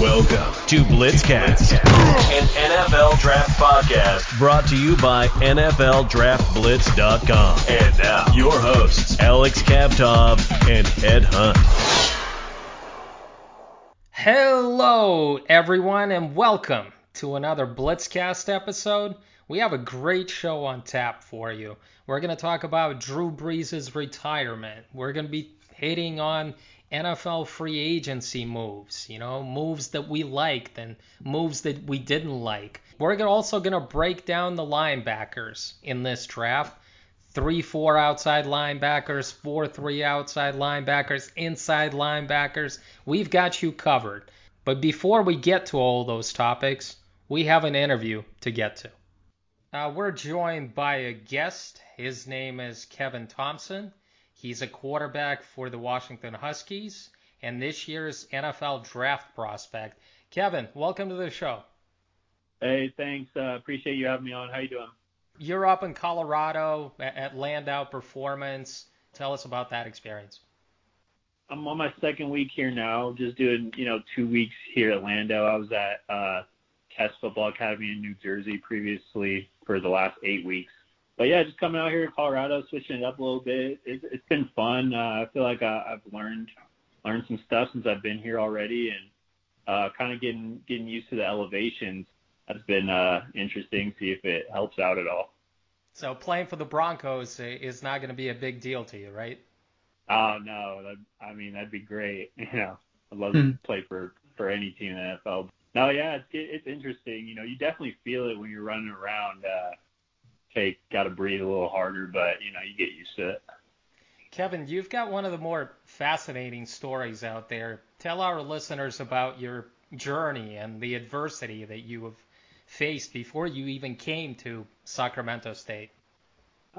Welcome to Blitzcast, an NFL draft podcast brought to you by NFLDraftBlitz.com. And now, your hosts, Alex Kavtov and Ed Hunt. Hello, everyone, and welcome to another Blitzcast episode. We have a great show on tap for you. We're going to talk about Drew Brees' retirement. We're going to be hitting on NFL free agency moves, you know, moves that we liked and moves that we didn't like. We're also going to break down the linebackers in this draft. 3 4 outside linebackers, 4 3 outside linebackers, inside linebackers. We've got you covered. But before we get to all those topics, we have an interview to get to. Uh, we're joined by a guest. His name is Kevin Thomson. He's a quarterback for the Washington Huskies and this year's NFL draft prospect. Kevin, welcome to the show. Hey, thanks. Uh, appreciate you having me on. How you doing? You're up in Colorado at Landow Performance. Tell us about that experience. I'm on my second week here now, just doing, you know, two weeks here at Landau. I was at uh, Test Football Academy in New Jersey previously for the last eight weeks but yeah, just coming out here to Colorado, switching it up a little bit. It's, it's been fun. Uh, I feel like I, I've learned learned some stuff since I've been here already, and uh, kind of getting getting used to the elevations has been uh, interesting. See if it helps out at all. So playing for the Broncos is not going to be a big deal to you, right? Oh no, that, I mean that'd be great. You know, I'd love to play for for any team in the NFL. No, yeah, it's it's interesting. You know, you definitely feel it when you're running around. Uh, take got to breathe a little harder, but you know you get used to it. Kevin, you've got one of the more fascinating stories out there. Tell our listeners about your journey and the adversity that you have faced before you even came to Sacramento State.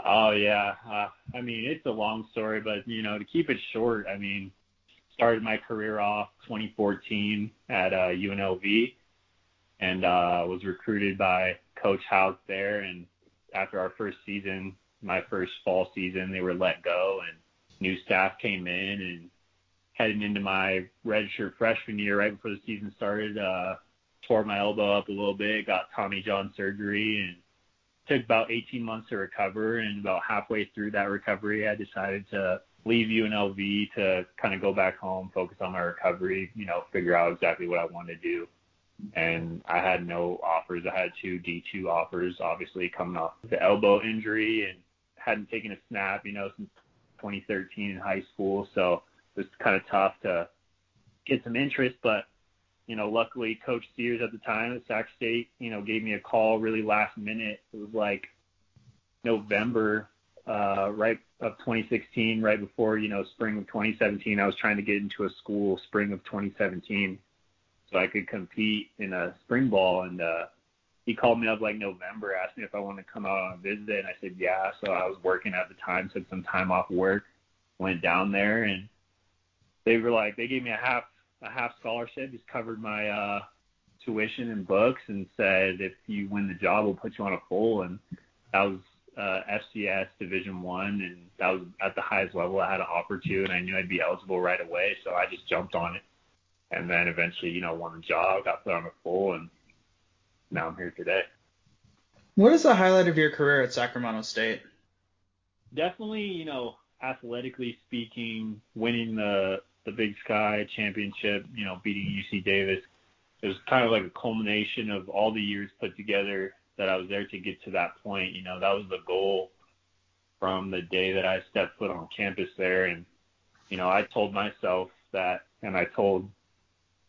Oh yeah, uh, I mean it's a long story, but you know to keep it short, I mean started my career off 2014 at uh, UNLV, and uh, was recruited by Coach House there, and after our first season, my first fall season, they were let go and new staff came in and heading into my redshirt freshman year, right before the season started, uh, tore my elbow up a little bit, got Tommy John surgery and took about 18 months to recover. And about halfway through that recovery, I decided to leave UNLV to kind of go back home, focus on my recovery, you know, figure out exactly what I wanted to do and I had no offers. I had two D2 offers, obviously coming off the elbow injury and hadn't taken a snap, you know, since 2013 in high school. So it was kind of tough to get some interest, but you know, luckily Coach Sears at the time at Sac State, you know, gave me a call really last minute. It was like November, uh, right of 2016, right before, you know, spring of 2017. I was trying to get into a school spring of 2017 so I could compete in a spring ball. And uh, he called me up like November, asked me if I wanted to come out on a visit, and I said yeah. So I was working at the time, took some time off work, went down there, and they were like, they gave me a half a half scholarship, just covered my uh, tuition and books, and said if you win the job, we'll put you on a full. And that was uh, FCS Division One, and that was at the highest level I had an offer to, and I knew I'd be eligible right away, so I just jumped on it and then eventually, you know, won the job, got put on a full, and now I'm here today. What is the highlight of your career at Sacramento State? Definitely, you know, athletically speaking, winning the the Big Sky championship, you know, beating UC Davis. It was kind of like a culmination of all the years put together that I was there to get to that point. You know, that was the goal from the day that I stepped foot on campus there. And, you know, I told myself that, and I told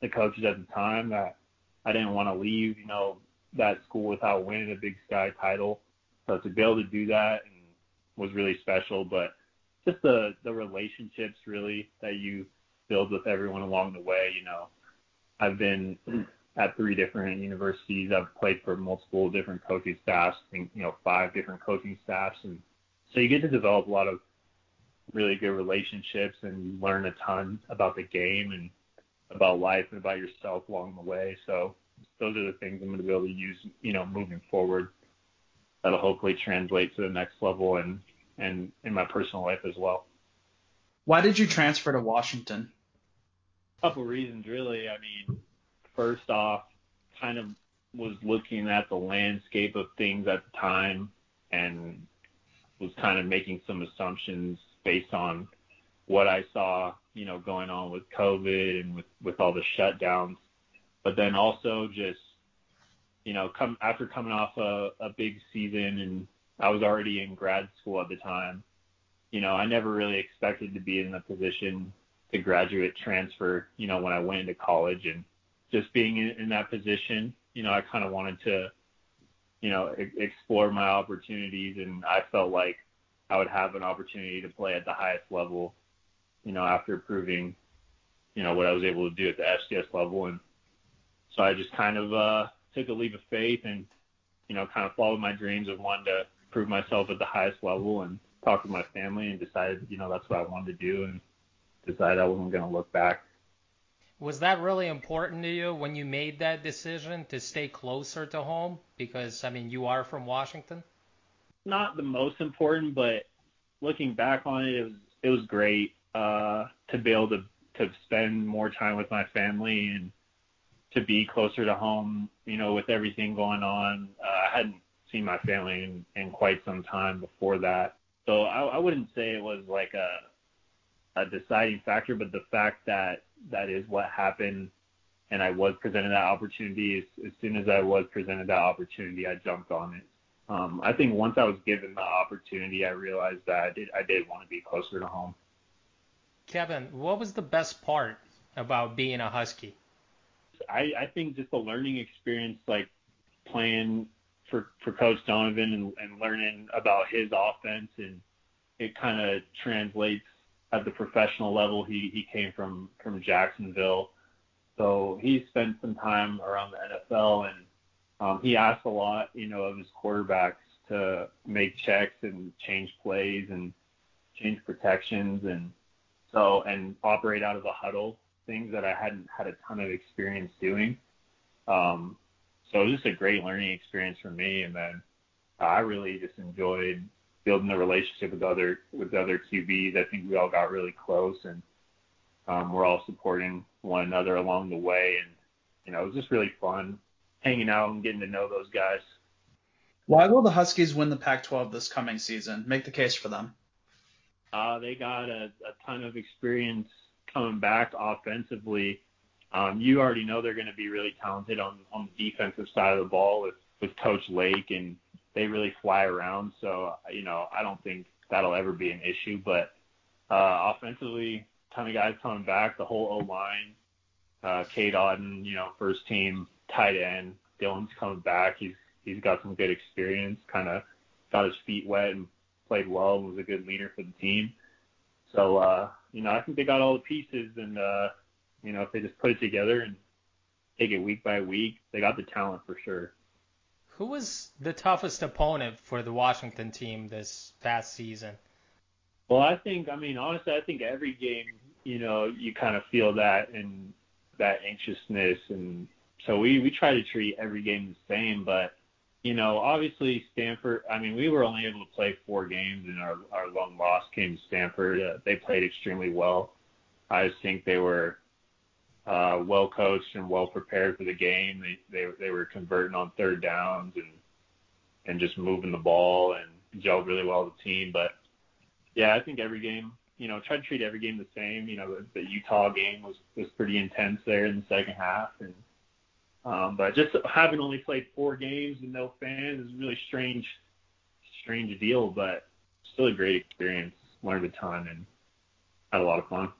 the coaches at the time that I didn't want to leave, you know, that school without winning a Big Sky title. So to be able to do that and was really special. But just the the relationships really that you build with everyone along the way. You know, I've been at three different universities. I've played for multiple different coaching staffs. I think you know five different coaching staffs, and so you get to develop a lot of really good relationships and learn a ton about the game and about life and about yourself along the way. So those are the things I'm going to be able to use, you know, moving forward. That'll hopefully translate to the next level and and in my personal life as well. Why did you transfer to Washington? A couple reasons, really. I mean, first off, kind of was looking at the landscape of things at the time and was kind of making some assumptions based on what I saw, you know, going on with COVID and with, with all the shutdowns. But then also just, you know, come after coming off a, a big season and I was already in grad school at the time, you know, I never really expected to be in a position to graduate transfer, you know, when I went into college and just being in, in that position, you know, I kind of wanted to, you know, e- explore my opportunities and I felt like I would have an opportunity to play at the highest level, you know, after proving, you know, what I was able to do at the FCS level. And so I just kind of, uh, took a leap of faith and, you know, kind of followed my dreams of wanting to prove myself at the highest level and talked with my family and decided, you know, that's what I wanted to do and decided I wasn't going to look back. Was that really important to you when you made that decision to stay closer to home? Because, I mean, you are from Washington. Not the most important, but looking back on it, it was it was great uh, to be able to to spend more time with my family and to be closer to home. You know, with everything going on, uh, I hadn't seen my family in, in quite some time before that, so I, I wouldn't say it was like a a deciding factor, but the fact that that is what happened and I was presented that opportunity, as, as soon as I was presented that opportunity, I jumped on it. Um, I think once I was given the opportunity, I realized that I did, I did want to be closer to home. Kevin, what was the best part about being a Husky? I, I think just the learning experience, like playing for, for Coach Donovan and, and learning about his offense, and it kind of translates at the professional level. He, he came from, from Jacksonville so he spent some time around the NFL and um, he asked a lot, you know, of his quarterbacks to make checks and change plays and change protections and so and operate out of a huddle, things that I hadn't had a ton of experience doing. Um, so it was just a great learning experience for me. And then uh, I really just enjoyed building the relationship with other with other QBs. I think we all got really close and um, we're all supporting one another along the way, and you know it was just really fun hanging out and getting to know those guys. Why will the Huskies win the Pac-12 this coming season? Make the case for them. Uh, they got a, a ton of experience coming back offensively. Um, you already know they're going to be really talented on on the defensive side of the ball with with Coach Lake, and they really fly around. So you know I don't think that'll ever be an issue. But uh, offensively, ton of guys coming back. The whole O line, uh, Cade Otton, you know, first team tight end. Dylan's coming back. He's he's got some good experience. Kind of got his feet wet and played well. and Was a good leader for the team. So uh, you know, I think they got all the pieces, and uh, you know, if they just put it together and take it week by week, they got the talent for sure. Who was the toughest opponent for the Washington team this past season? Well, I think, I mean, honestly, I think every game, you know, you kind of feel that and that anxiousness. And so we, we try to treat every game the same. But, you know, obviously Stanford, I mean, we were only able to play four games and our, our lone loss came to Stanford. Uh, they played extremely well. I just think they were uh, well coached and well prepared for the game. They, they, they were converting on third downs and, and just moving the ball and gelled really well with the team. But, yeah, I think every game, you know, try to treat every game the same. You know, the, the Utah game was was pretty intense there in the second half, and um, but just having only played four games and no fans is a really strange, strange deal. But still a great experience. Learned a ton and had a lot of fun.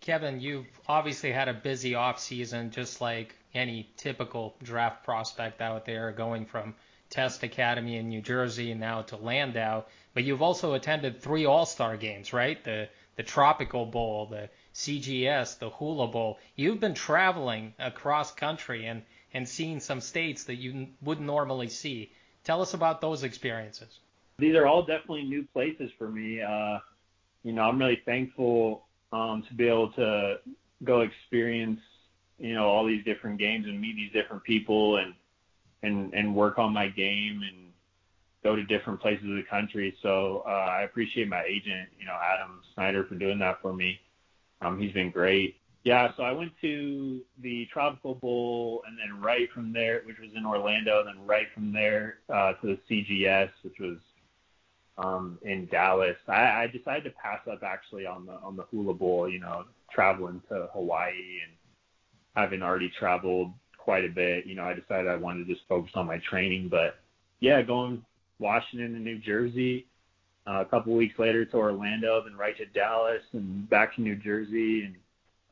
Kevin, you've obviously had a busy off season, just like any typical draft prospect out there, going from Test Academy in New Jersey and now to Landow. But you've also attended three All-Star games, right? The the Tropical Bowl, the CGS, the Hula Bowl. You've been traveling across country and and seeing some states that you wouldn't normally see. Tell us about those experiences. These are all definitely new places for me. Uh, you know, I'm really thankful um, to be able to go experience, you know, all these different games and meet these different people and and and work on my game and go to different places of the country. So uh, I appreciate my agent, you know, Adam Snyder, for doing that for me. Um, he's been great. Yeah, so I went to the Tropical Bowl, and then right from there, which was in Orlando, then right from there uh, to the CGS, which was um, in Dallas. I, I decided to pass up actually on the on the Hula Bowl. You know, traveling to Hawaii and having already traveled quite a bit. You know, I decided I wanted to just focus on my training. But yeah, going Washington and New Jersey. Uh, a couple weeks later to Orlando, then right to Dallas, and back to New Jersey, and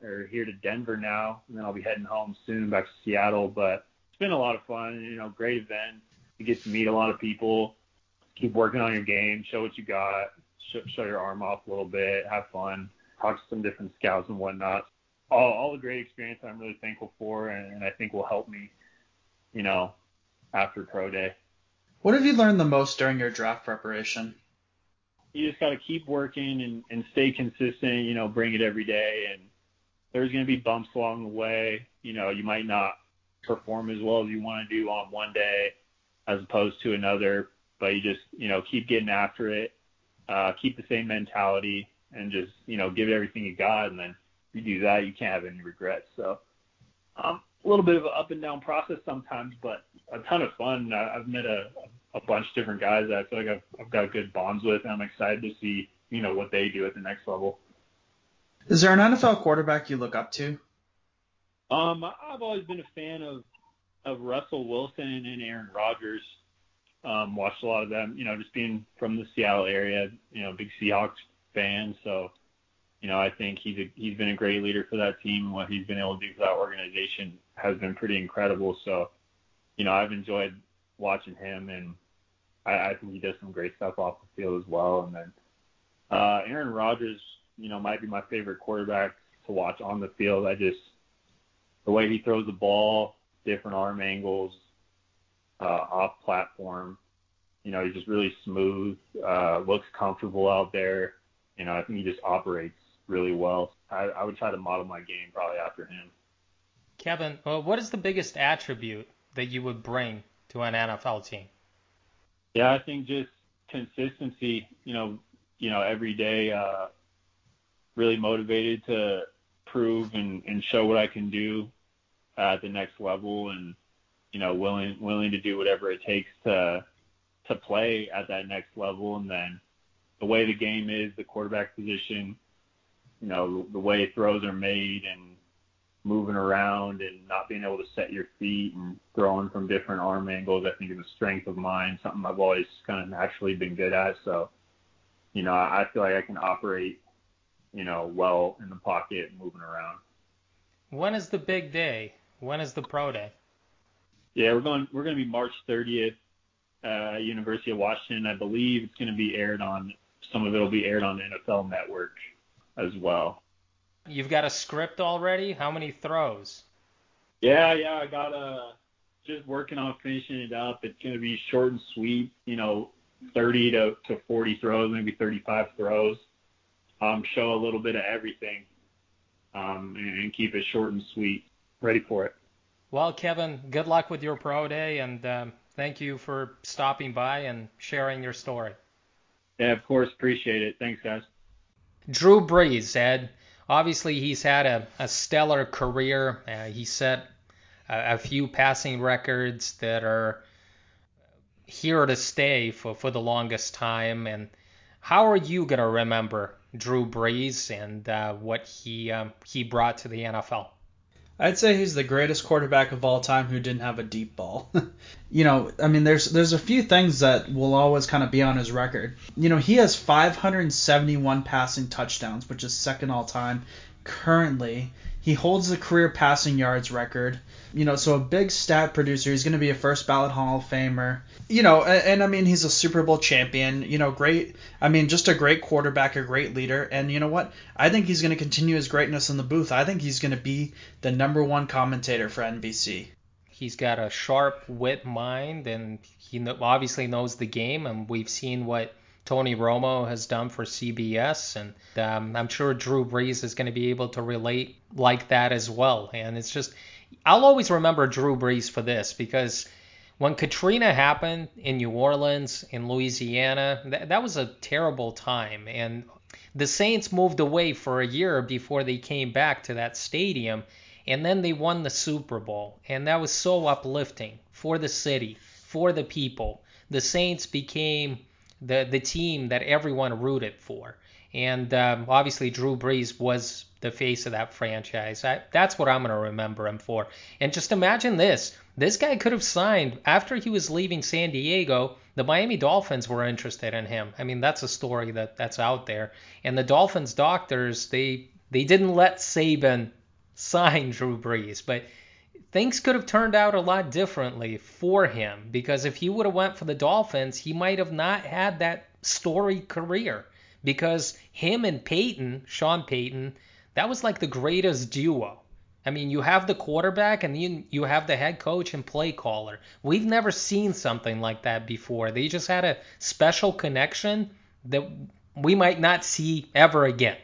or here to Denver now, and then I'll be heading home soon back to Seattle. But it's been a lot of fun. You know, great event. You get to meet a lot of people. Keep working on your game. Show what you got. Show, show your arm off a little bit. Have fun. Talk to some different scouts and whatnot. All, all a great experience I'm really thankful for, and, and I think will help me, you know, after pro day. What have you learned the most during your draft preparation? You just got to keep working and, and stay consistent. You know, bring it every day and there's going to be bumps along the way. You know, you might not perform as well as you want to do on one day as opposed to another, but you just, you know, keep getting after it, uh, keep the same mentality and just, you know, give everything you got. And then if you do that, you can't have any regrets. So, um, a little bit of an up and down process sometimes, but a ton of fun. I've met a, a bunch of different guys that I feel like I've, I've got good bonds with, and I'm excited to see, you know, what they do at the next level. Is there an NFL quarterback you look up to? Um, I've always been a fan of of Russell Wilson and Aaron Rodgers. Um, watched a lot of them, you know, just being from the Seattle area, you know, big Seahawks fan. So, you know, I think he's a, he's been a great leader for that team, and what he's been able to do for that organization has been pretty incredible. So, you know, I've enjoyed watching him, and I, I think he does some great stuff off the field as well. And then uh, Aaron Rodgers, you know, might be my favorite quarterback to watch on the field. I just the way he throws the ball, different arm angles, uh, off platform. You know, he's just really smooth, uh, looks comfortable out there. You know, I think he just operates really well. I, I would try to model my game probably after him. Kevin, uh, what is the biggest attribute that you would bring to an NFL team? Yeah, I think just consistency. You know, you know, every day, uh, really motivated to prove and, and show what I can do at the next level and you know willing willing to do whatever it takes to to play at that next level. And then the way the game is the quarterback position you know the way throws are made and moving around and not being able to set your feet and throwing from different arm angles I think is a strength of mine something I've always kind of naturally been good at. So you know I feel like I can operate you know, well in the pocket, moving around. When is the big day? When is the pro day? Yeah, we're going. We're going to be March 30th, uh, University of Washington. I believe it's going to be aired on. Some of it will be aired on the NFL Network as well. You've got a script already. How many throws? Yeah, yeah, I got a. Just working on finishing it up. It's going to be short and sweet. You know, 30 to to 40 throws, maybe 35 throws um, show a little bit of everything, um, and, and keep it short and sweet. Ready for it. Well, Kevin, good luck with your pro day, and um, thank you for stopping by and sharing your story. Yeah, of course, appreciate it. Thanks, guys. Drew Brees, Ed. Obviously, he's had a, a stellar career. Uh, he set a, a few passing records that are here to stay for, for the longest time. And how are you going to remember Drew Brees and uh, what he um, he brought to the NFL? I'd say he's the greatest quarterback of all time who didn't have a deep ball. you know, I mean, there's there's a few things that will always kind of be on his record. You know, he has 571 passing touchdowns, which is second all time currently. He holds the career passing yards record. You know, so a big stat producer. He's going to be a first ballot Hall of Famer. You know, and, and, I mean, he's a Super Bowl champion. You know, great. I mean, just a great quarterback, a great leader. And you know what? I think he's going to continue his greatness in the booth. I think he's going to be the number one commentator for NBC. He's got a sharp wit mind, and he obviously knows the game. And we've seen what Tony Romo has done for CBS, and um, I'm sure Drew Brees is going to be able to relate like that as well. And it's just, I'll always remember Drew Brees for this because when Katrina happened in New Orleans, in Louisiana, that, that was a terrible time. And The Saints moved away for a year before they came back to that stadium, and then they won the Super Bowl, and that was so uplifting for the city, for the people. The Saints became the the team that everyone rooted for, and um, obviously Drew Brees was the face of that franchise. I, that's what I'm going to remember him for. And just imagine this: this guy could have signed after he was leaving San Diego. The Miami Dolphins were interested in him. I mean, that's a story that that's out there. And the Dolphins doctors they they didn't let Saban sign Drew Brees, but things could have turned out a lot differently for him because if he would have went for the Dolphins, he might have not had that storied career because him and Peyton, Sean Payton, that was like the greatest duo. I mean, you have the quarterback and you you have the head coach and play caller. We've never seen something like that before. They just had a special connection that we might not see ever again.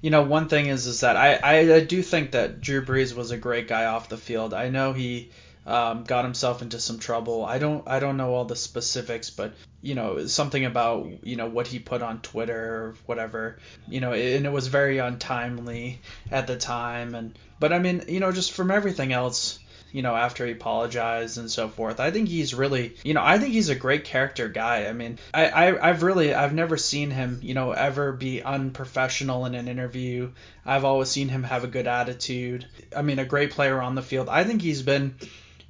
You know, one thing is is that I, I, I do think that Drew Brees was a great guy off the field. I know he um, got himself into some trouble. I don't I don't know all the specifics, but you know something about you know what he put on Twitter or whatever. You know, and it was very untimely at the time. And but I mean, you know, just from everything else, you know, after he apologized and so forth. I think he's really, you know, I think he's a great character guy. I mean, I, I I've really I've never seen him, you know, ever be unprofessional in an interview. I've always seen him have a good attitude. I mean, a great player on the field. I think he's been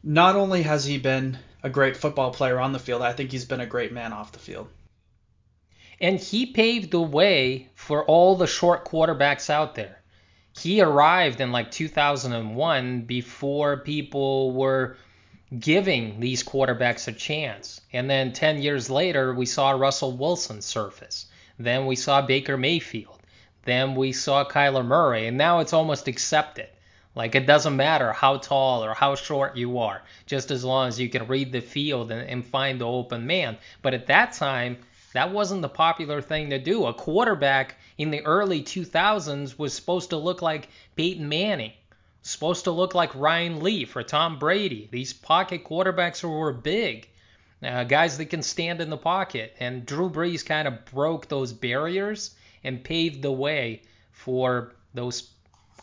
not only has he been a great football player on the field, I think he's been a great man off the field. And he paved the way for all the short quarterbacks out there. He arrived in like 2001 before people were giving these quarterbacks a chance. And then 10 years later, we saw Russell Wilson surface. Then we saw Baker Mayfield. Then we saw Kyler Murray. And now it's almost accepted. Like it doesn't matter how tall or how short you are, just as long as you can read the field and, and find the open man. But at that time, that wasn't the popular thing to do. A quarterback in the early 2000s was supposed to look like Peyton Manning, supposed to look like Ryan Leaf or Tom Brady. These pocket quarterbacks were big, uh, guys that can stand in the pocket. And Drew Brees kind of broke those barriers and paved the way for those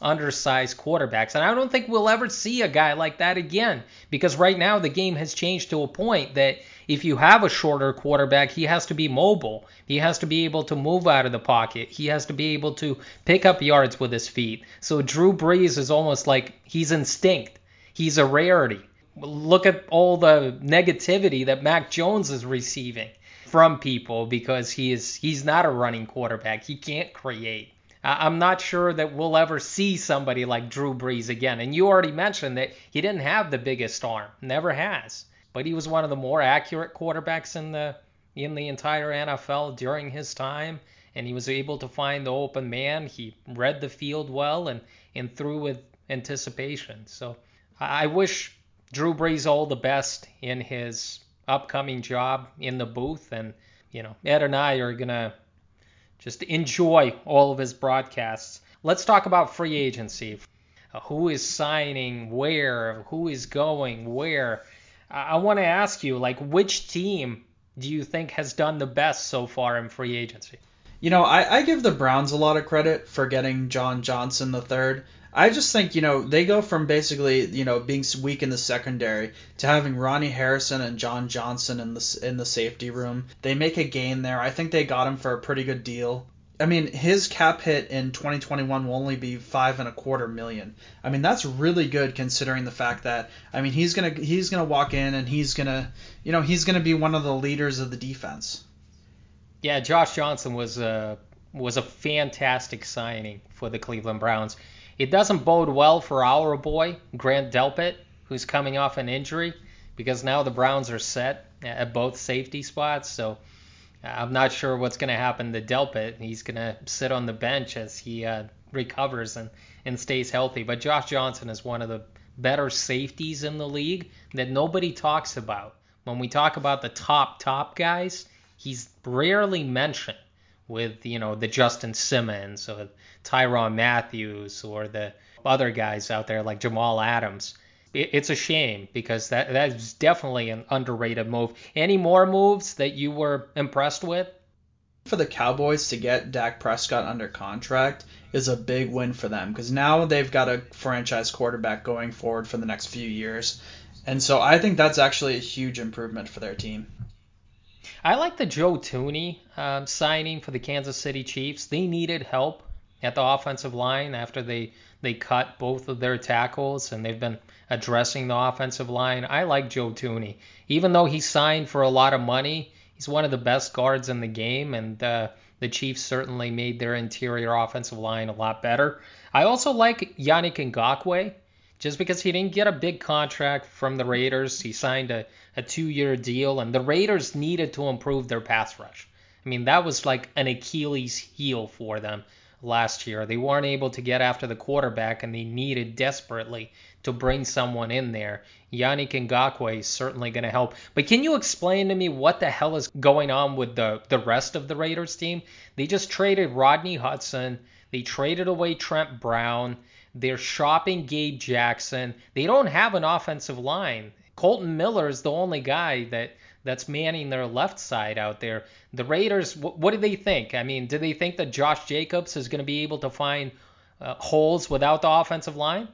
undersized quarterbacks. And I don't think we'll ever see a guy like that again because right now the game has changed to a point that if you have a shorter quarterback, he has to be mobile. He has to be able to move out of the pocket. He has to be able to pick up yards with his feet. So Drew Brees is almost like he's instinct. He's a rarity. Look at all the negativity that Mac Jones is receiving from people because he is he's not a running quarterback. He can't create. I'm not sure that we'll ever see somebody like Drew Brees again. And you already mentioned that he didn't have the biggest arm, never has, but he was one of the more accurate quarterbacks in the in the entire NFL during his time, and he was able to find the open man. He read the field well and and threw with anticipation. So I wish Drew Brees all the best in his upcoming job in the booth, and you know Ed and I are gonna just enjoy all of his broadcasts. Let's talk about free agency. Uh, who is signing where? Who is going where? I, I want to ask you, like, which team do you think has done the best so far in free agency? You know, I, I give the Browns a lot of credit for getting John Johnson the third. I just think you know they go from basically you know being weak in the secondary to having Ronnie Harrison and John Johnson in the in the safety room. They make a gain there. I think they got him for a pretty good deal. I mean, his cap hit in 2021 will only be five and a quarter million. I mean, that's really good considering the fact that I mean he's gonna he's gonna walk in and he's gonna you know he's gonna be one of the leaders of the defense. Yeah, Josh Johnson was a was a fantastic signing for the Cleveland Browns. It doesn't bode well for our boy, Grant Delpit, who's coming off an injury, because now the Browns are set at both safety spots. So I'm not sure what's going to happen to Delpit. He's going to sit on the bench as he uh, recovers and, and stays healthy. But Josh Johnson is one of the better safeties in the league that nobody talks about. When we talk about the top, top guys, he's rarely mentioned with you know the Justin Simmons or Tyron Matthews or the other guys out there like Jamal Adams. It, it's a shame because that that is definitely an underrated move. Any more moves that you were impressed with? For the Cowboys to get Dak Prescott under contract is a big win for them because now they've got a franchise quarterback going forward for the next few years. And so I think that's actually a huge improvement for their team. I like the Joe Thuney um, signing for the Kansas City Chiefs. They needed help at the offensive line after they they cut both of their tackles and they've been addressing the offensive line. I like Joe Thuney, even though he signed for a lot of money. He's one of the best guards in the game, and uh, the Chiefs certainly made their interior offensive line a lot better. I also like Yannick Ngakoue just because he didn't get a big contract from the Raiders. He signed a, a two year deal, and the Raiders needed to improve their pass rush. I mean, that was like an Achilles heel for them last year. They weren't able to get after the quarterback, and they needed desperately to bring someone in there. Yannick Ngakoue is certainly going to help. But can you explain to me what the hell is going on with the, the rest of the Raiders team? They just traded Rodney Hudson. They traded away Trent Brown. They're shopping Gabe Jackson. They don't have an offensive line. Kolton Miller is the only guy that that's manning their left side out there. The Raiders, what, what do they think? I mean, do they think that Josh Jacobs is going to be able to find uh, holes without the offensive line?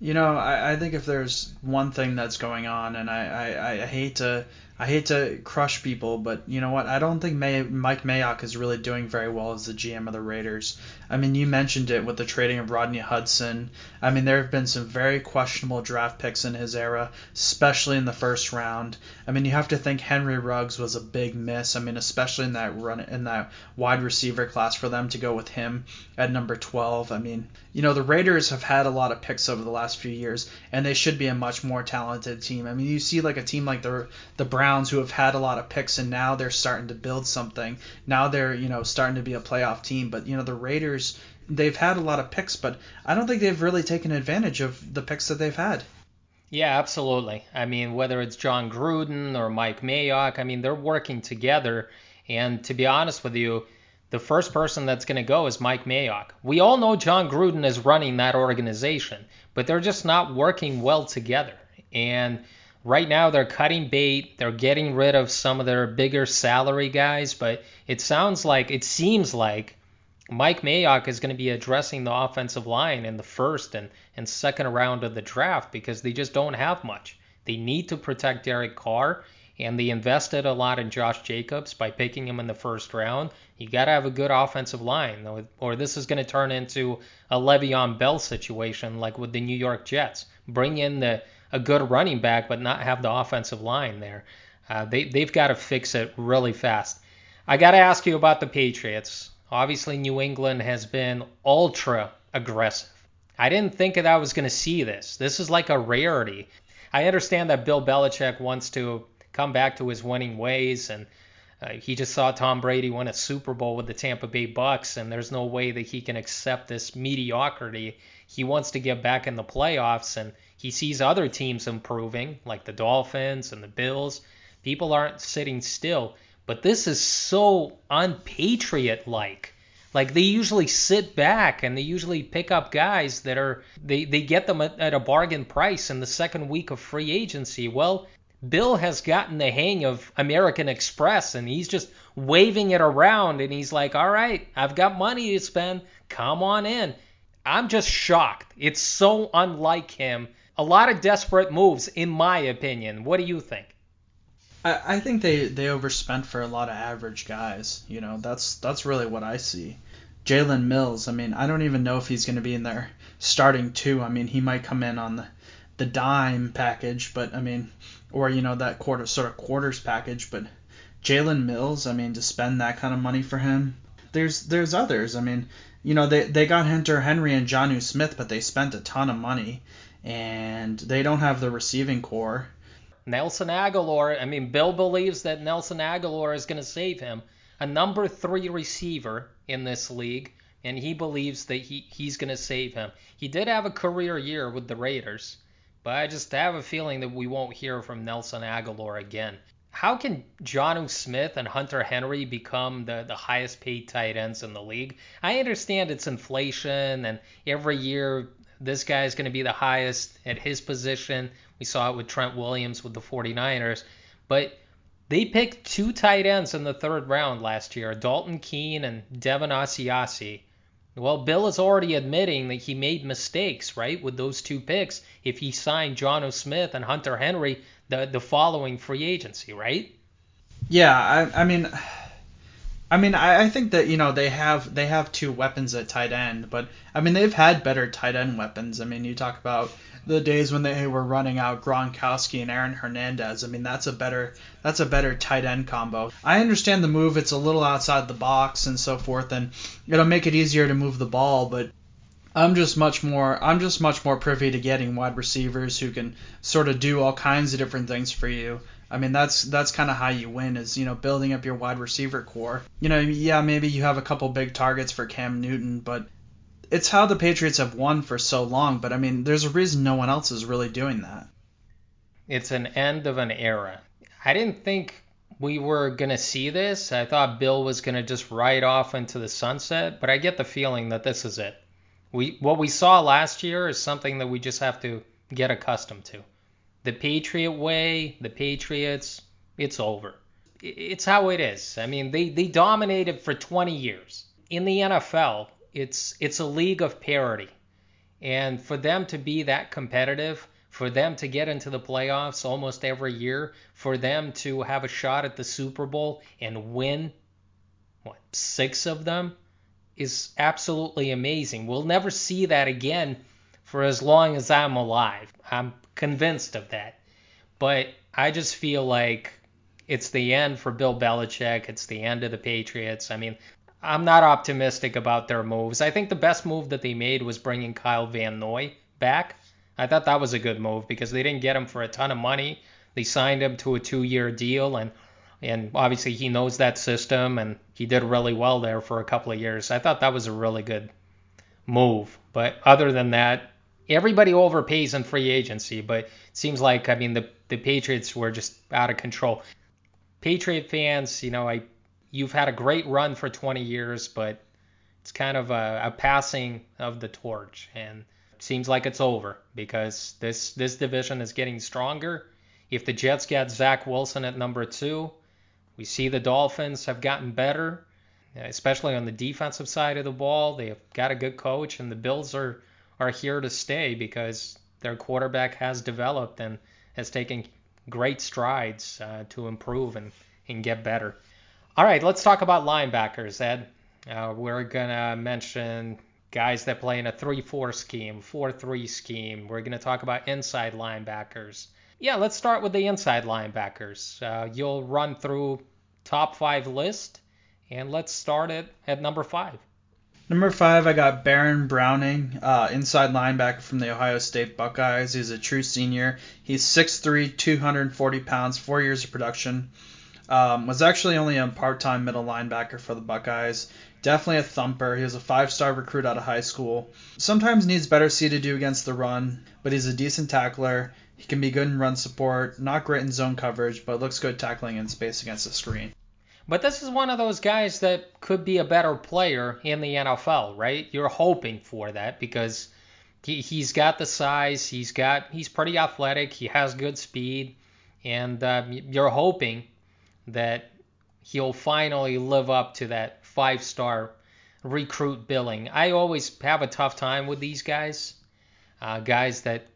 You know, I, I think if there's one thing that's going on, and I, I, I hate to I hate to crush people, but you know what? I don't think May, Mike Mayock is really doing very well as the GM of the Raiders. I mean, you mentioned it with the trading of Rodney Hudson. I mean, there have been some very questionable draft picks in his era, especially in the first round. I mean, you have to think Henry Ruggs was a big miss. I mean, especially in that run in that wide receiver class for them to go with him at number 12. I mean, you know, the Raiders have had a lot of picks over the last few years, and they should be a much more talented team. I mean, you see like a team like the the Browns Browns who have had a lot of picks and now they're starting to build something. Now they're, you know, starting to be a playoff team. But, you know, the Raiders, they've had a lot of picks, but I don't think they've really taken advantage of the picks that they've had. Yeah, absolutely. I mean, whether it's Jon Gruden or Mike Mayock, I mean, they're working together. And to be honest with you, the first person that's going to go is Mike Mayock. We all know Jon Gruden is running that organization, but they're just not working well together. And right now they're cutting bait. They're getting rid of some of their bigger salary guys, but it sounds like it seems like Mike Mayock is going to be addressing the offensive line in the first and, and second round of the draft because they just don't have much. They need to protect Derek Carr, and they invested a lot in Josh Jacobs by picking him in the first round. You got to have a good offensive line, or this is going to turn into a Le'Veon Bell situation like with the New York Jets. Bring in the a good running back, but not have the offensive line there. Uh, they they've got to fix it really fast. I got to ask you about the Patriots. Obviously, New England has been ultra aggressive. I didn't think that I was going to see this. This is like a rarity. I understand that Bill Belichick wants to come back to his winning ways, and uh, he just saw Tom Brady win a Super Bowl with the Tampa Bay Bucks, and there's no way that he can accept this mediocrity. He wants to get back in the playoffs, and he sees other teams improving, like the Dolphins and the Bills. People aren't sitting still. But this is so unpatriot like. Like they usually sit back and they usually pick up guys that are they, they get them at, at a bargain price in the second week of free agency. Well, Bill has gotten the hang of American Express and he's just waving it around and he's like, "All right, I've got money to spend. Come on in." I'm just shocked. It's so unlike him a lot of desperate moves, in my opinion. What do you think? I, I think they, they overspent for a lot of average guys. You know, that's that's really what I see. Jalen Mills, I mean, I don't even know if he's going to be in there starting two. I mean, he might come in on the the dime package, but I mean, or you know that quarter sort of quarters package. But Jalen Mills, I mean, to spend that kind of money for him, there's there's others. I mean, you know they they got Hunter Henry and Jonnu Smith, but they spent a ton of money and they don't have the receiving corps. Nelson Agholor, I mean, Bill believes that Nelson Agholor is going to save him, a number three receiver in this league, and he believes that he, he's going to save him. He did have a career year with the Raiders, but I just have a feeling that we won't hear from Nelson Agholor again. How can Jonnu Smith and Hunter Henry become the, the highest paid tight ends in the league? I understand it's inflation and every year this guy is going to be the highest at his position. We saw it with Trent Williams with the 49ers. But They picked two tight ends in the third round last year, Dalton Keene and Devin Asiasi. Well, Bill is already admitting that he made mistakes, right, with those two picks if he signed Jonnu Smith and Hunter Henry the, the following free agency, right? Yeah, I, I mean, I mean, I, I think that you know they have they have two weapons at tight end, but I mean they've had better tight end weapons. I mean, you talk about the days when they were running out Gronkowski and Aaron Hernandez. I mean, that's a better that's a better tight end combo. I understand the move; it's a little outside the box and so forth, and it'll make it easier to move the ball. But I'm just much more I'm just much more privy to getting wide receivers who can sort of do all kinds of different things for you. I mean that's that's kind of how you win is you know building up your wide receiver corps. You know yeah maybe you have a couple big targets for Cam Newton, but it's how the Patriots have won for so long, but I mean, there's a reason no one else is really doing that. It's an end of an era. I didn't think we were going to see this. I thought Bill was going to just ride off into the sunset, but I get the feeling that this is it. We what we saw last year is something that we just have to get accustomed to. The Patriot way, the Patriots, it's over. It's how it is. I mean, they they dominated for 20 years. In the NFL, it's it's a league of parity. And for them to be that competitive, for them to get into the playoffs almost every year, for them to have a shot at the Super Bowl and win what, 6 of them is absolutely amazing. We'll never see that again for as long as I'm alive. I'm convinced of that. But I just feel like it's the end for Bill Belichick. It's the end of the Patriots. I mean, I'm not optimistic about their moves. I think the best move that they made was bringing Kyle Van Noy back. I thought that was a good move because they didn't get him for a ton of money. They signed him to a two-year deal, and and obviously he knows that system, and he did really well there for a couple of years. I thought that was a really good move. But other than that, everybody overpays in free agency, but it seems like I mean the the Patriots were just out of control. Patriot fans, you know, I you've had a great run for 20 years, but it's kind of a, a passing of the torch, and seems like it's over because this this division is getting stronger. If the Jets get Zach Wilson at number two, we see the Dolphins have gotten better, especially on the defensive side of the ball. They have got a good coach, and the Bills are are here to stay because their quarterback has developed and has taken great strides uh, to improve and, and get better. All right, let's talk about linebackers, Ed. Uh, we're going to mention guys that play in a 3 4 scheme, 4 3 scheme. We're going to talk about inside linebackers. Yeah, let's start with the inside linebackers. Uh, you'll run through top five list, and let's start it at number five. Number five, I got Baron Browning, uh, inside linebacker from the Ohio State Buckeyes. He's a true senior. He's 6'3", 240 pounds, four years of production. Um, was actually only a part-time middle linebacker for the Buckeyes. Definitely a thumper. He was a five-star recruit out of high school. Sometimes needs better C to do against the run, but he's a decent tackler. He can be good in run support, not great in zone coverage, but looks good tackling in space against the screen. But this is one of those guys that could be a better player in the NFL, right? You're hoping for that because he, he's got the size, he's got he's pretty athletic, he has good speed, and uh, you're hoping that he'll finally live up to that five star recruit billing. I always have a tough time with these guys, uh, guys that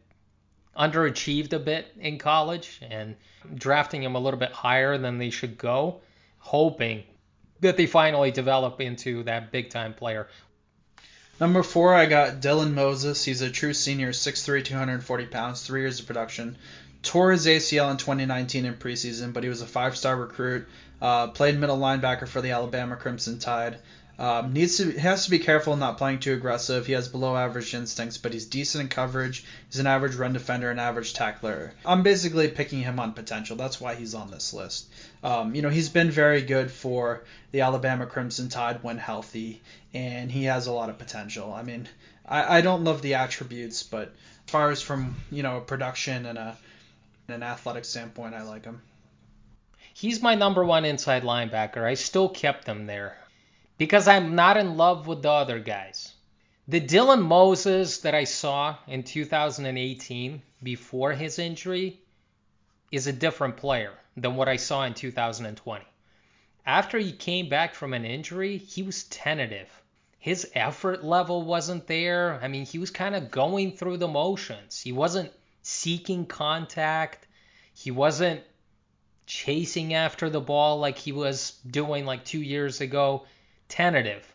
underachieved a bit in college and drafting them a little bit higher than they should go, hoping that they finally develop into that big time player. Number four, I got Dylan Moses. He's a true senior, 6'3", 240 pounds, three years of production tore his ACL in 2019 in preseason, but he was a five-star recruit. Uh, played middle linebacker for the Alabama Crimson Tide. Um, needs to has to be careful not playing too aggressive. He has below average instincts, but he's decent in coverage. He's an average run defender, an average tackler. I'm basically picking him on potential. That's why he's on this list. Um, you know, he's been very good for the Alabama Crimson Tide when healthy, and he has a lot of potential. I mean, I, I don't love the attributes, but as far as from you know production and a an athletic standpoint, I like him. He's my number one inside linebacker. I still kept him there because I'm not in love with the other guys. The Dylan Moses that I saw in 2018 before his injury, is a different player than what I saw in 2020. After he came back from an injury, he was tentative. His effort level wasn't there. I mean, he was kind of going through the motions. He wasn't seeking contact. He wasn't chasing after the ball like he was doing like two years ago. Tentative.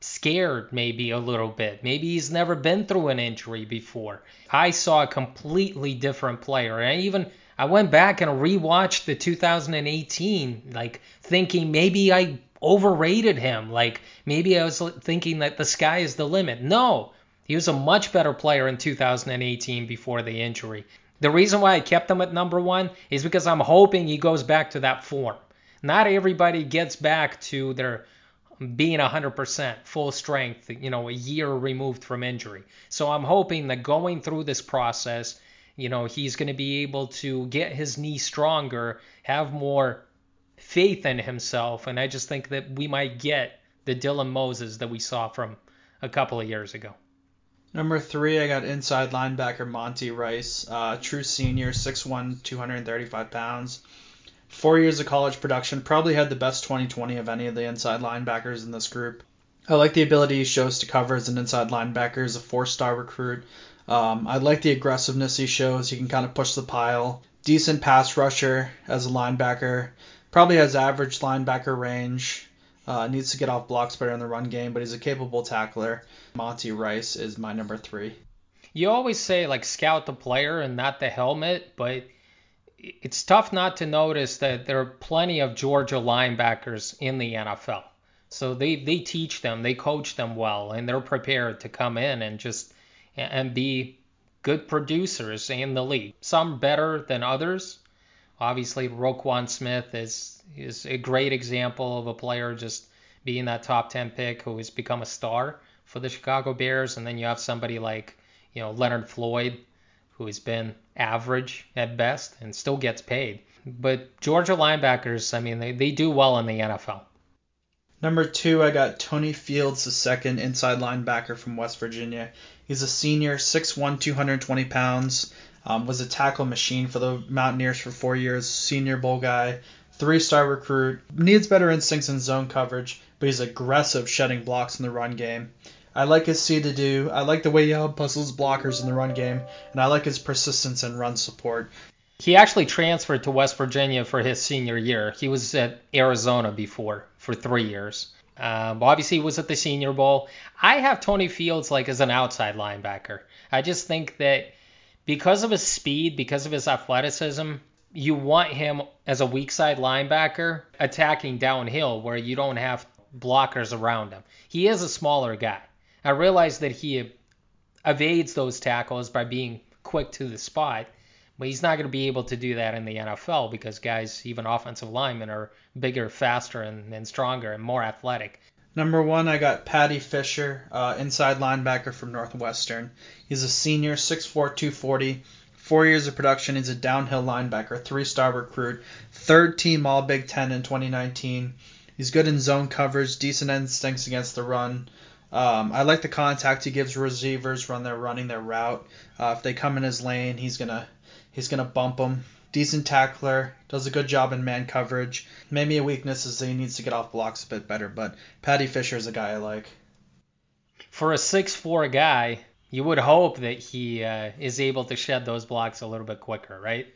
Scared, maybe a little bit. Maybe he's never been through an injury before. I saw a completely different player. And I even I went back and rewatched the 2018, like thinking maybe I overrated him. Like maybe I was thinking that the sky is the limit. No, he was a much better player in 2018 before the injury. The reason why I kept him at number one is because I'm hoping he goes back to that form. Not everybody gets back to their being 100% full strength, you know, a year removed from injury. So I'm hoping that going through this process, you know, he's going to be able to get his knee stronger, have more faith in himself, and I just think that we might get the Dylan Moses that we saw from a couple of years ago. Number three, I got inside linebacker Monty Rice, uh, true senior, 6'1", 235 pounds. Four years of college production, probably had the best 2020 of any of the inside linebackers in this group. I like the ability he shows to cover as an inside linebacker. He's a four-star recruit. Um, I like the aggressiveness he shows. He can kind of push the pile. Decent pass rusher as a linebacker. Probably has average linebacker range. Uh, needs to get off blocks better in the run game, but he's a capable tackler. Monty Rice is my number three. You always say like scout the player and not the helmet, but it's tough not to notice that there are plenty of Georgia linebackers in the NFL. So they, they teach them, they coach them well, and they're prepared to come in and just and be good producers in the league. Some better than others. Obviously, Roquan Smith is is a great example of a player just being that top 10 pick who has become a star for the Chicago Bears. And then you have somebody like, you know, Leonard Floyd, who has been average at best and still gets paid. But Georgia linebackers, I mean, they, they do well in the NFL. Number two, I got Tony Fields, the second inside linebacker from West Virginia. He's a senior, 6'1", 220 pounds. Um, was a tackle machine for the Mountaineers for four years. Senior Bowl guy three star recruit, needs better instincts in zone coverage, but he's aggressive shedding blocks in the run game. I like his C to do. I like the way he puzzles blockers in the run game, and I like his persistence and run support. He actually transferred to West Virginia for his senior year. He was at Arizona before for three years. Um, obviously, he was at the Senior Bowl. I have Tony Fields like as an outside linebacker. I just think that because of his speed, because of his athleticism, you want him as a weak side linebacker attacking downhill where you don't have blockers around him. He is a smaller guy. I realize that he evades those tackles by being quick to the spot, but he's not going to be able to do that in the NFL because guys, even offensive linemen, are bigger, faster, and, and stronger and more athletic. Number one, I got Paddy Fisher, uh, inside linebacker from Northwestern. He's a senior, 6'4", 240 Four years of production. He's a downhill linebacker, three star recruit, third team All Big Ten in 2019. He's good in zone coverage, decent instincts against the run. Um, I like the contact he gives receivers when they're running their route. Uh, if they come in his lane, he's gonna he's gonna bump them. Decent tackler, does a good job in man coverage. Maybe a weakness is that he needs to get off blocks a bit better, but Paddy Fisher is a guy I like. For a six-four guy, you would hope that he uh, is able to shed those blocks a little bit quicker, right?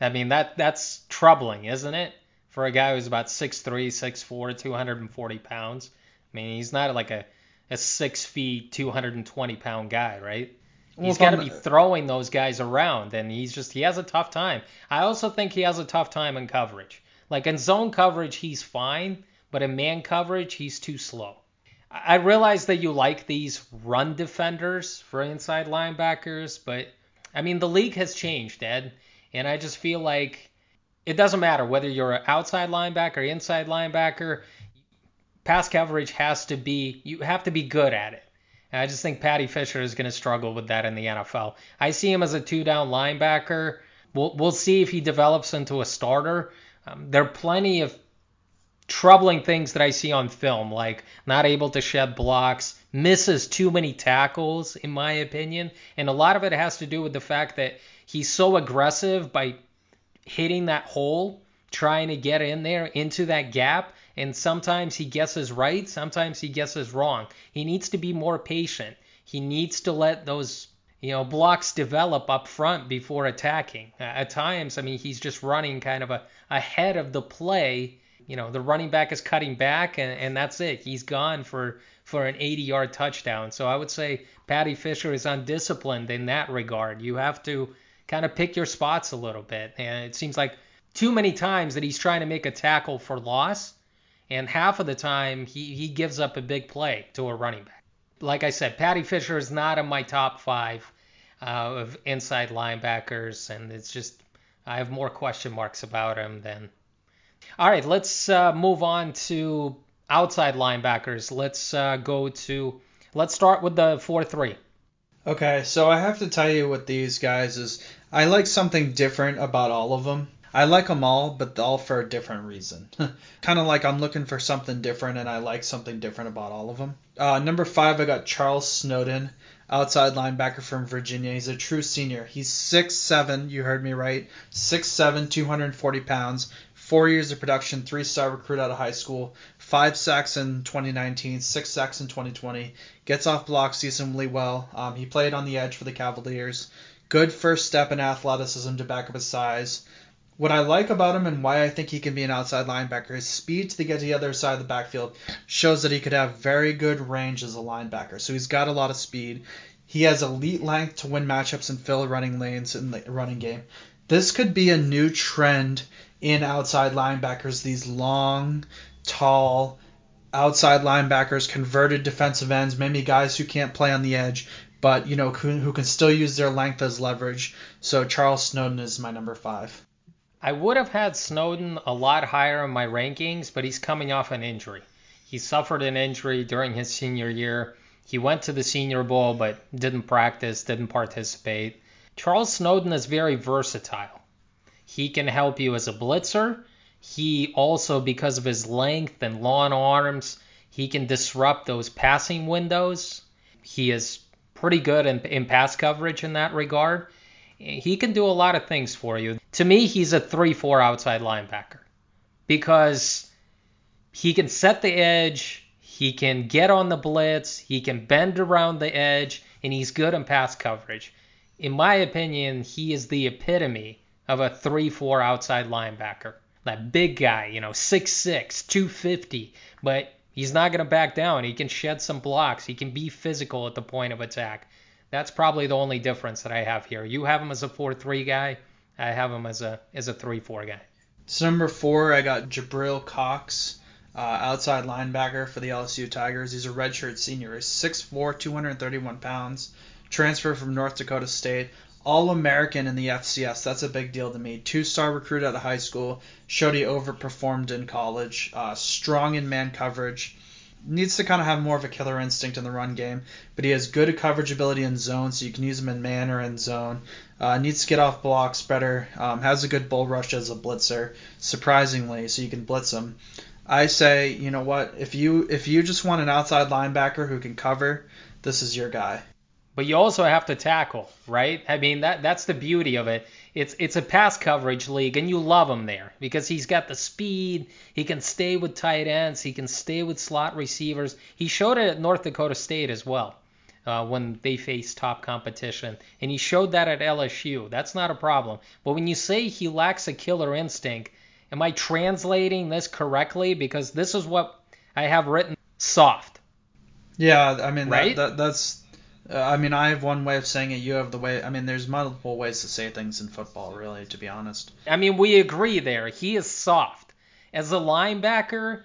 I mean that that's troubling, isn't it? For a guy who's about 6'3", 6'4", 240 pounds. I mean, he's not like a, a six feet, 220 pound guy, right? Well, he's got to be throwing those guys around, and he's just he has a tough time. I also think he has a tough time in coverage. Like in zone coverage, he's fine, but in man coverage, he's too slow. I realize that you like these run defenders for inside linebackers, but I mean the league has changed, Ed, and I just feel like it doesn't matter whether you're an outside linebacker, or inside linebacker. Pass coverage has to be you have to be good at it. And I just think Paddy Fisher is going to struggle with that in the NFL. I see him as a two-down linebacker. We'll we'll see if he develops into a starter. Um, there are plenty of troubling things that I see on film, like not able to shed blocks, misses too many tackles, in my opinion. And a lot of it has to do with the fact that he's so aggressive by hitting that hole, trying to get in there into that gap. And sometimes he guesses right, sometimes he guesses wrong. He needs to be more patient. He needs to let those you know blocks develop up front before attacking. At times, I mean, he's just running kind of a ahead of the play. You know, the running back is cutting back, and, and that's it. He's gone for for an 80-yard touchdown. So I would say Paddy Fisher is undisciplined in that regard. You have to kind of pick your spots a little bit, and it seems like too many times that he's trying to make a tackle for loss, and half of the time he he gives up a big play to a running back like I said, Paddy Fisher is not in my top five uh, of inside linebackers, and it's just I have more question marks about him than. All right, let's uh, move on to outside linebackers. Let's uh, go to let's start with the four three. Okay, so I have to tell you with these guys is I like something different about all of them. I like them all, but all for a different reason. kind of like I'm looking for something different, and I like something different about all of them. Uh, number five, I got Charles Snowden, outside linebacker from Virginia. He's a true senior. He's 6'7", you heard me right, 6'7", 240 pounds, four years of production, three-star recruit out of high school, five sacks in 2019, six sacks in 2020. Gets off blocks decently well. Um, he played on the edge for the Cavaliers. Good first step in athleticism to back up his size. What I like about him and why I think he can be an outside linebacker, his speed to get to the other side of the backfield shows that he could have very good range as a linebacker. So he's got a lot of speed. He has elite length to win matchups and fill running lanes in the running game. This could be a new trend in outside linebackers, these long, tall, outside linebackers, converted defensive ends, maybe guys who can't play on the edge, but you know who, who can still use their length as leverage. So Charles Snowden is my number five. I would have had Snowden a lot higher in my rankings, but he's coming off an injury. He suffered an injury during his senior year. He went to the Senior Bowl but didn't practice, didn't participate. Charles Snowden is very versatile. He can help you as a blitzer. He also, because of his length and long arms, he can disrupt those passing windows. He is pretty good in, in pass coverage in that regard. He can do a lot of things for you. To me, he's a 3 4 outside linebacker because he can set the edge, he can get on the blitz, he can bend around the edge, and he's good in pass coverage. In my opinion, he is the epitome of a 3 4 outside linebacker. That big guy, you know, 6'6, 250, but he's not going to back down. He can shed some blocks, he can be physical at the point of attack. That's probably the only difference that I have here. You have him as a 4-3 guy. I have him as a as a 3-4 guy. So number four, I got Jabril Cox, uh, outside linebacker for the LSU Tigers. He's a redshirt senior. He's 6'4", 231 pounds. Transfer from North Dakota State. All American in the FCS. That's a big deal to me. Two star recruit out of high school. Showed he overperformed in college. Uh, strong in man coverage needs to kind of have more of a killer instinct in the run game, but he has good coverage ability in zone, so you can use him in man or in zone. Uh, needs to get off blocks better. Um, has a good bull rush as a blitzer, surprisingly, so you can blitz him. I say, you know what? If you if you just want an outside linebacker who can cover, this is your guy. But you also have to tackle, right? I mean that that's the beauty of it. It's it's a pass coverage league, and you love him there because he's got the speed. He can stay with tight ends. He can stay with slot receivers. He showed it at North Dakota State as well uh, when they faced top competition, and he showed that at LSU. That's not a problem. But when you say he lacks a killer instinct, am I translating this correctly? Because this is what I have written: soft. Yeah, I mean right? that, that that's uh, I mean, I have one way of saying it. You have the way. I mean, there's multiple ways to say things in football, really, to be honest. I mean, we agree there. He is soft. As a linebacker,